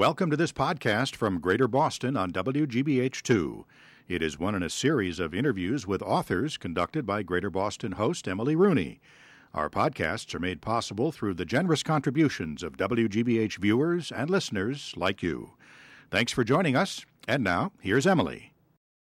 Welcome to this podcast from Greater Boston on WGBH2. It is one in a series of interviews with authors conducted by Greater Boston host Emily Rooney. Our podcasts are made possible through the generous contributions of WGBH viewers and listeners like you. Thanks for joining us. And now, here's Emily.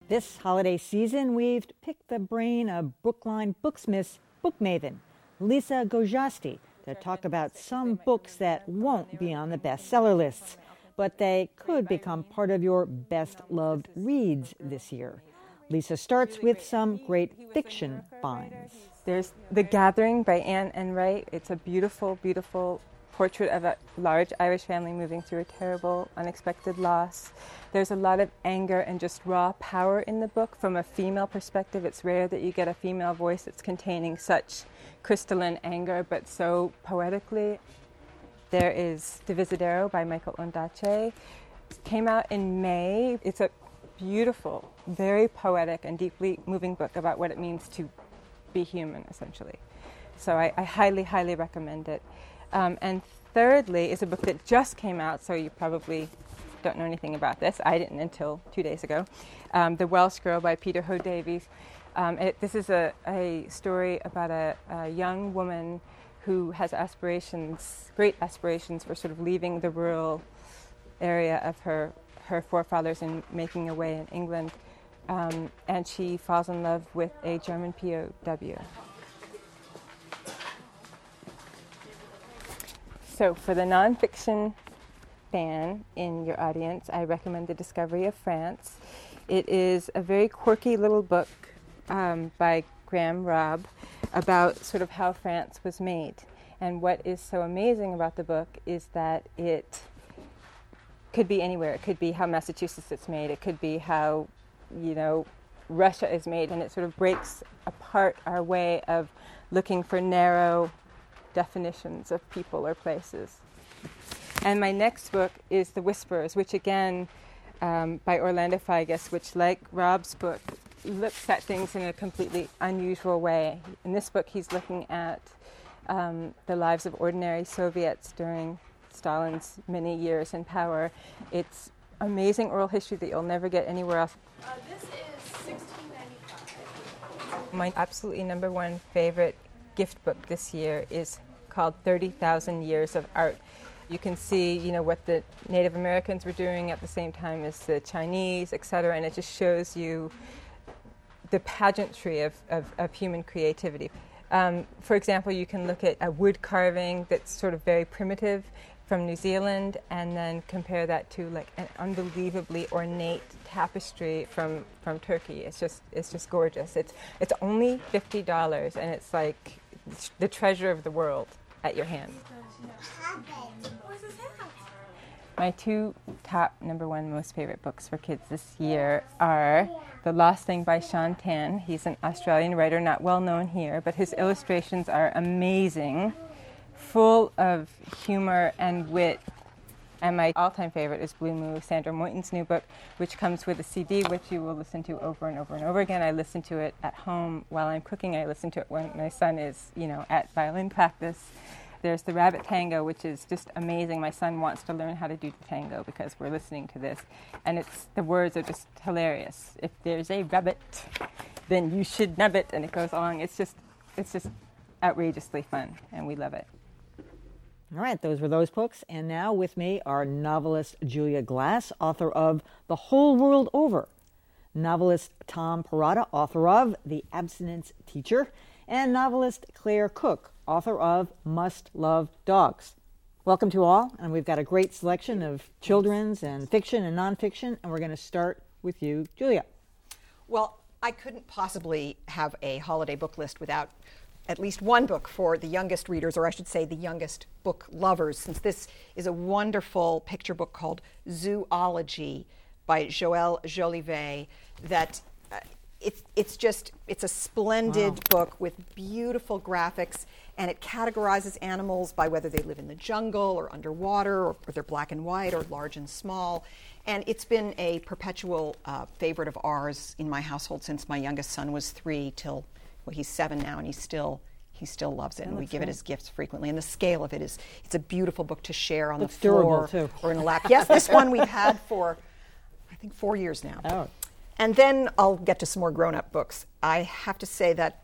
This holiday season, we've picked the brain of Brookline Booksmith's bookmaven Lisa Gozashti, to talk about some books that won't be on the bestseller lists but they could become part of your best loved reads this year. Lisa starts with some great fiction finds. There's The Gathering by Anne Enright. It's a beautiful, beautiful portrait of a large Irish family moving through a terrible, unexpected loss. There's a lot of anger and just raw power in the book from a female perspective. It's rare that you get a female voice that's containing such crystalline anger, but so poetically there is Divisadero by Michael Ondaatje. Came out in May. It's a beautiful, very poetic, and deeply moving book about what it means to be human, essentially. So I, I highly, highly recommend it. Um, and thirdly, is a book that just came out, so you probably don't know anything about this. I didn't until two days ago. Um, the Welsh Girl by Peter Ho Davies. Um, it, this is a, a story about a, a young woman who has aspirations, great aspirations for sort of leaving the rural area of her, her forefathers and making a way in England. Um, and she falls in love with a German POW. So, for the nonfiction fan in your audience, I recommend The Discovery of France. It is a very quirky little book um, by Graham Robb about sort of how France was made. And what is so amazing about the book is that it could be anywhere. It could be how Massachusetts is made. It could be how, you know, Russia is made. And it sort of breaks apart our way of looking for narrow definitions of people or places. And my next book is The Whisperers, which again, um, by Orlando Figes, which, like Robb's book, looks at things in a completely unusual way. In this book, he's looking at um, the lives of ordinary Soviets during Stalin's many years in power. It's amazing oral history that you'll never get anywhere else. Uh, this is 1695. My absolutely number one favorite gift book this year is called 30,000 Years of Art. You can see, you know, what the Native Americans were doing at the same time as the Chinese, etc., and it just shows you the pageantry of, of, of human creativity. Um, for example, you can look at a wood carving that's sort of very primitive from New Zealand and then compare that to like an unbelievably ornate tapestry from, from Turkey. It's just it's just gorgeous. It's it's only fifty dollars and it's like the treasure of the world at your hand. My two top number one most favorite books for kids this year are The Lost Thing by Shaun Tan. He's an Australian writer, not well known here, but his illustrations are amazing, full of humor and wit. And my all time favorite is Blue Moo, Sandra Boynton's new book, which comes with a CD which you will listen to over and over and over again. I listen to it at home while I'm cooking. I listen to it when my son is, you know, at violin practice. There's the rabbit tango, which is just amazing. My son wants to learn how to do the tango because we're listening to this, and it's the words are just hilarious. If there's a rabbit, then you should nub it, and it goes along. It's just, it's just outrageously fun, and we love it. All right, those were those books. And now with me are novelist Julia Glass, author of The Whole World Over, novelist Tom Perrotta, author of The Abstinence Teacher, and novelist Claire Cook, author of Must Love Dogs. Welcome to all, and we've got a great selection of children's and fiction and nonfiction, and we're going to start with you, Julia. Well, I couldn't possibly have a holiday book list without at least one book for the youngest readers, or I should say the youngest book lovers, since this is a wonderful picture book called Zoology by Joëlle Jolivet that it's, it's just it's a splendid wow. book with beautiful graphics and it categorizes animals by whether they live in the jungle or underwater or, or they're black and white or large and small and it's been a perpetual uh, favorite of ours in my household since my youngest son was three till well he's seven now and he's still he still loves it, and we give it as gifts frequently. And the scale of it is, it's a beautiful book to share on Looks the floor too. or in a lap. Yes, this one we've had for, I think, four years now. Oh. And then I'll get to some more grown up books. I have to say that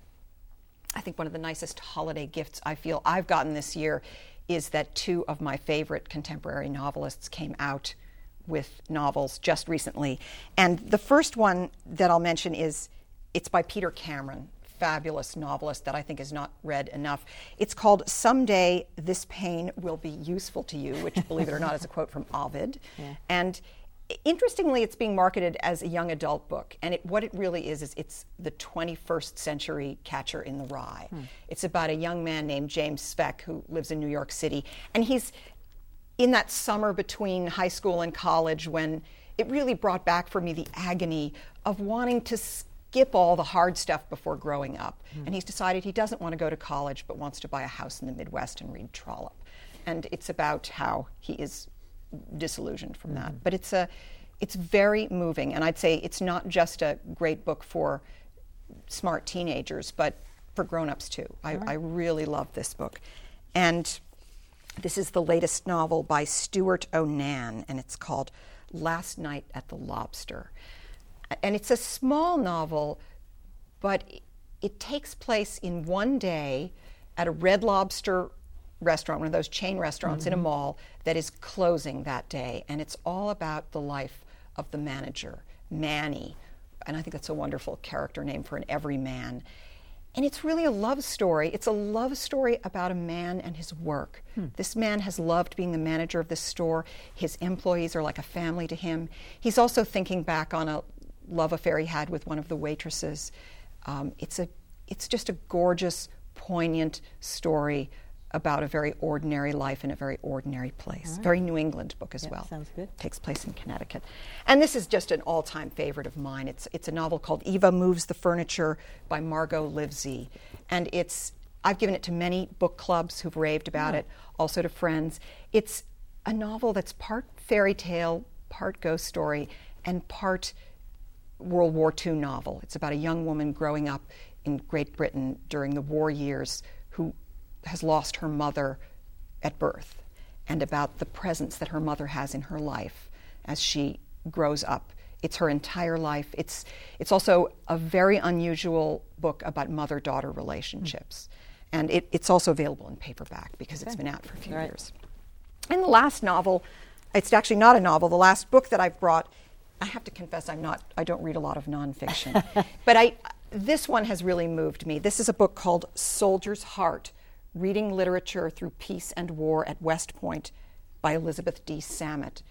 I think one of the nicest holiday gifts I feel I've gotten this year is that two of my favorite contemporary novelists came out with novels just recently. And the first one that I'll mention is it's by Peter Cameron, fabulous novelist that I think is not read enough. It's called Someday This Pain Will Be Useful to You, which believe it or not is a quote from Ovid. And interestingly it's being marketed as a young adult book and it, what it really is is it's the 21st century catcher in the rye. Hmm. It's about a young man named james Sveck who lives in new york city and he's in that summer between high school and college when it really brought back for me the agony of wanting to skip all the hard stuff before growing up. Hmm. And he's decided he doesn't want to go to college but wants to buy a house in the midwest and read trollope. And it's about how he is disillusioned from that. Mm-hmm. But it's a it's very moving, and I'd say it's not just a great book for smart teenagers, but for grown-ups too. I, I really love this book, and this is the latest novel by Stewart O'Nan, and it's called Last Night at the Lobster, and it's a small novel, but it takes place in one day at a Red Lobster restaurant, one of those chain restaurants in a mall that is closing that day. And it's all about the life of the manager, Manny. And I think that's a wonderful character name for an everyman. And it's really a love story. It's a love story about a man and his work. This man has loved being the manager of this store. His employees are like a family to him. He's also thinking back on a love affair he had with one of the waitresses. Um, it's a, it's just a gorgeous, poignant story about a very ordinary life in a very ordinary place. Very New England book as Yeah, well. sounds good. Takes place in Connecticut. And this is just an all time favorite of mine. It's, it's a novel called Eva Moves the Furniture by Margot Livesey. And it's, I've given it to many book clubs who've raved about it, also to friends. It's a novel that's part fairy tale, part ghost story, and part World War II novel. It's about a young woman growing up in Great Britain during the war years who has lost her mother at birth and about the presence that her mother has in her life as she grows up. It's her entire life. It's, it's also a very unusual book about mother daughter relationships. Hmm. And it, it's also available in paperback because it's been out for a few right. years. And the last novel, it's actually not a novel, the last book that I've brought, I have to confess I'm not I don't read a lot of nonfiction. but I this one has really moved me. This is a book called Soldier's Heart: Reading Literature Through Peace and War at West Point by Elizabeth D. Samet.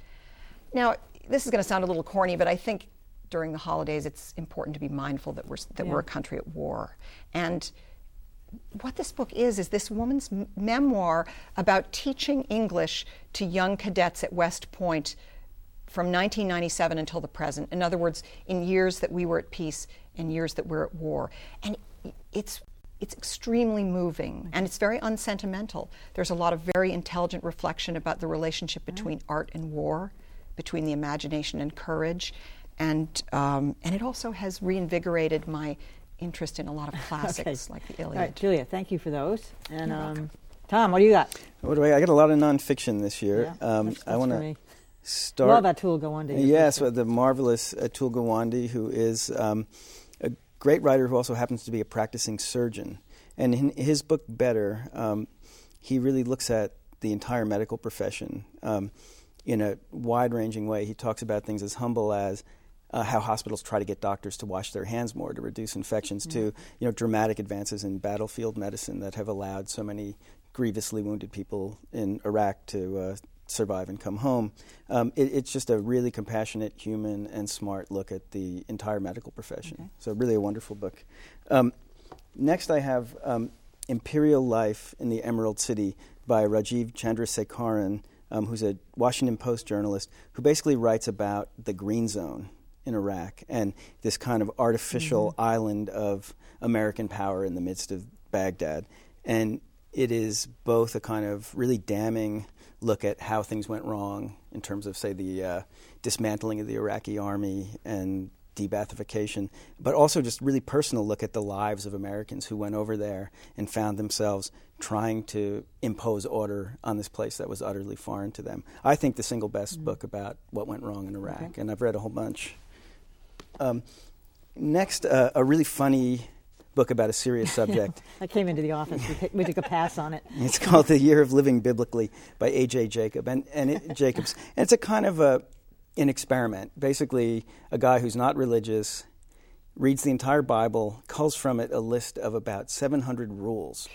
Now, this is going to sound a little corny, but I think during the holidays it's important to be mindful that we're that we're a country at war. And what this book is is this woman's m- memoir about teaching English to young cadets at West Point from 1997 until the present. In other words, in years that we were at peace and years that we're at war. And it's it's extremely moving and it's very unsentimental. There's a lot of very intelligent reflection about the relationship between art and war, between the imagination and courage, and um, and it also has reinvigorated my interest in a lot of classics like the Iliad. All right, Julia, thank you for those. And um, Tom, what do you got? What do I? I got a lot of nonfiction this year. Yeah, um, that's- I want to start. Love Atul Gawande. Yes, with the marvelous Atul Gawande, who is um, a great writer who also happens to be a practicing surgeon. And in his book, Better, um, he really looks at the entire medical profession um, in a wide ranging way. He talks about things as humble as uh, how hospitals try to get doctors to wash their hands more to reduce infections, to you know dramatic advances in battlefield medicine that have allowed so many grievously wounded people in Iraq to uh, survive and come home. Um, it, it's just a really compassionate, human, and smart look at the entire medical profession. So, really, a wonderful book. Um, next, I have um, Imperial Life in the Emerald City by Rajiv Chandrasekaran, um, who's a Washington Post journalist who basically writes about the Green Zone in Iraq and this kind of artificial island of American power in the midst of Baghdad. And it is both a kind of really damning look at how things went wrong in terms of, say, the uh, dismantling of the Iraqi army and de-Baathification, but also just really personal look at the lives of Americans who went over there and found themselves trying to impose order on this place that was utterly foreign to them. I think the single best mm-hmm. book about what went wrong in Iraq, okay. and I've read a whole bunch. Um, next, uh, a really funny book about a serious subject. I came into the office. We, we, took a pass on it. It's called The Year of Living Biblically by A.J. Jacob, and, and it, Jacobs. And it's a kind of a, an experiment. Basically, a guy who's not religious reads the entire Bible, culls from it a list of about 700 rules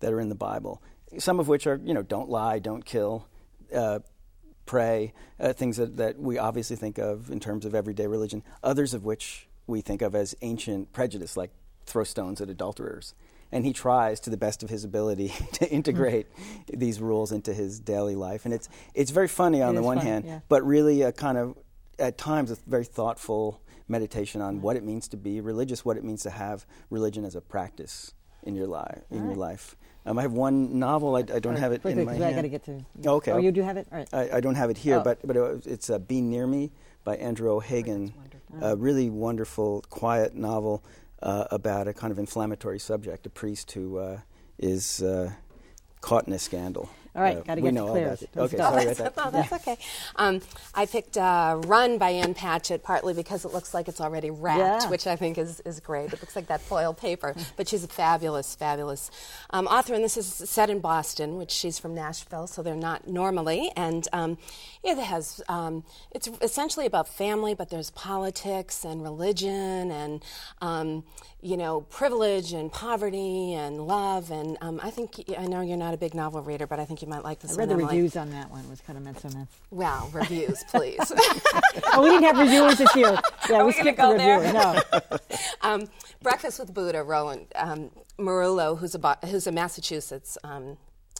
that are in the Bible, some of which are, you know, don't lie, don't kill, uh, pray, uh, things that, that we obviously think of in terms of everyday religion, others of which we think of as ancient prejudice, like throw stones at adulterers. And he tries, to the best of his ability, to integrate these rules into his daily life. And it's, it's very funny on it the one fun, hand, yeah. but really a kind of, at times, a very thoughtful meditation on what it means to be religious, what it means to have religion as a practice in your, li- in right. your life. Um, I have one novel. I, I don't right, have it in my hand. I got to get to. Oh, okay. Oh, you do have it. All right. I, I don't have it here, Oh. but but it, it's uh, "Be Near Me" by Andrew O'Hagan. A really wonderful, quiet novel uh, about a kind of inflammatory subject. A priest who uh, is uh, caught in a scandal. All right, Uh, gotta get know to all it. Let's Okay, go. sorry about that. Oh, that's okay. Um, I picked uh, Run by Ann Patchett partly because it looks like it's already wrapped, Yeah. which I think is, is great. It looks like that foil paper, but she's a fabulous, fabulous um, author. And this is set in Boston, which she's from Nashville, so they're not normally. And um, it has, um, it's essentially about family, but there's politics and religion and, um, you know, privilege and poverty and love. And um, I think, I know you're not a big novel reader, but I think you might like this I read one. the Emily. reviews on that one. It was kind of meant so meant. Well, reviews, please. Oh, we didn't have reviewers this year. Yeah, Are we we skipped go the there? reviewer. No. um, Breakfast with Buddha, Roland um, Merullo, who's a, who's a Massachusetts um,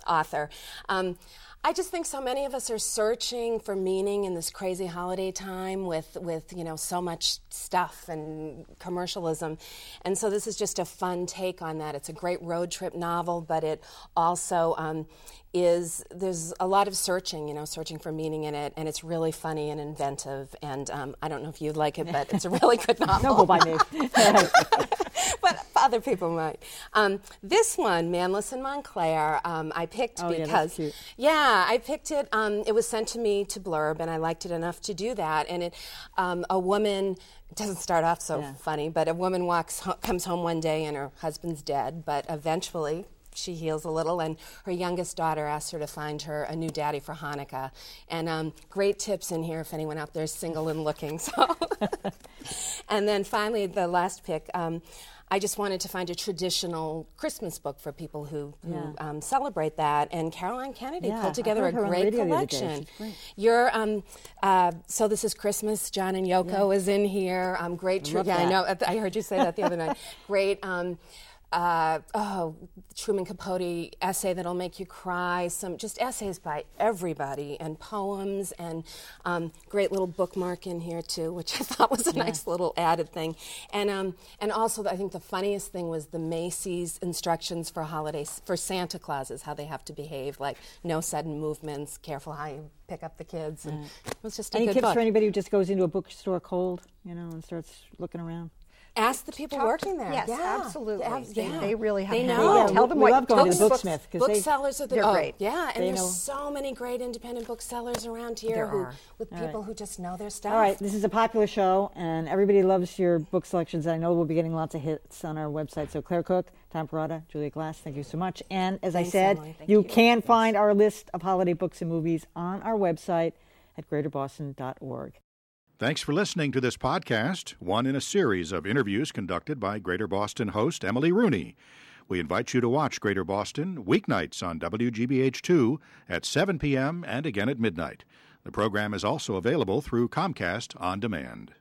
author. Um, I just think so many of us are searching for meaning in this crazy holiday time with, with you know so much stuff and commercialism, and so this is just a fun take on that. It's a great road trip novel, but it also um, is there's a lot of searching, you know, searching for meaning in it, and it's really funny and inventive. And um, I don't know if you'd like it, but it's a really good novel No go by me. but other people might. Um, this one, Manless in Montclair, um, I picked Oh, yeah, that's because cute. yeah, I picked it. Um, it was sent to me to blurb, and I liked it enough to do that. And it, um, a woman doesn't start off so Yeah. funny, but a woman walks ho- comes home one day and her husband's dead, but eventually. She heals a little, and her youngest daughter asks her to find her a new daddy for Hanukkah. And um, great tips in here if anyone out there is single and looking. So, and then finally, the last pick. Um, I just wanted to find a traditional Christmas book for people who, who Yeah. um, celebrate that. And Caroline Kennedy Yeah, pulled together a her on the great radio the other day. collection. Great. You're um, uh, so this is Christmas. John and Yoko is in here. Um, great. Tr- love yeah, I know. I heard you say that the other night. Great. Uh, oh, Truman Capote essay that'll make you cry. Some just essays by everybody and poems and um, great little bookmark in here too, which I thought was a nice little added thing. And um, and also I think the funniest thing was the Macy's instructions for holidays for Santa Clauses, how they have to behave, like no sudden movements, careful how you pick up the kids, and it was just a Any tips book. for anybody who just goes into a bookstore cold, you know, and starts looking around? Ask the people Talk working there. yes, yeah. absolutely. Abs- They- yeah. they really have They know. Yeah, Tell them we what- love going tell to the them booksmith because they Booksellers are the they're oh, great. Yeah, and They there's know- so many great independent booksellers around here There who, are. with All people right. who just know their stuff. All right, this is a popular show, and everybody loves your book selections. I know we'll be getting lots of hits on our website. So Claire Cook, Tom Perrotta, Julia Glass, thank you so much. And as I said, you, you. can find our list of holiday books and movies on our website at greaterboston.org. Thanks for listening to this podcast, one in a series of interviews conducted by Greater Boston host Emily Rooney. We invite you to watch Greater Boston weeknights on WGBH2 at 7 p.m. and again at midnight. The program is also available through Comcast On Demand.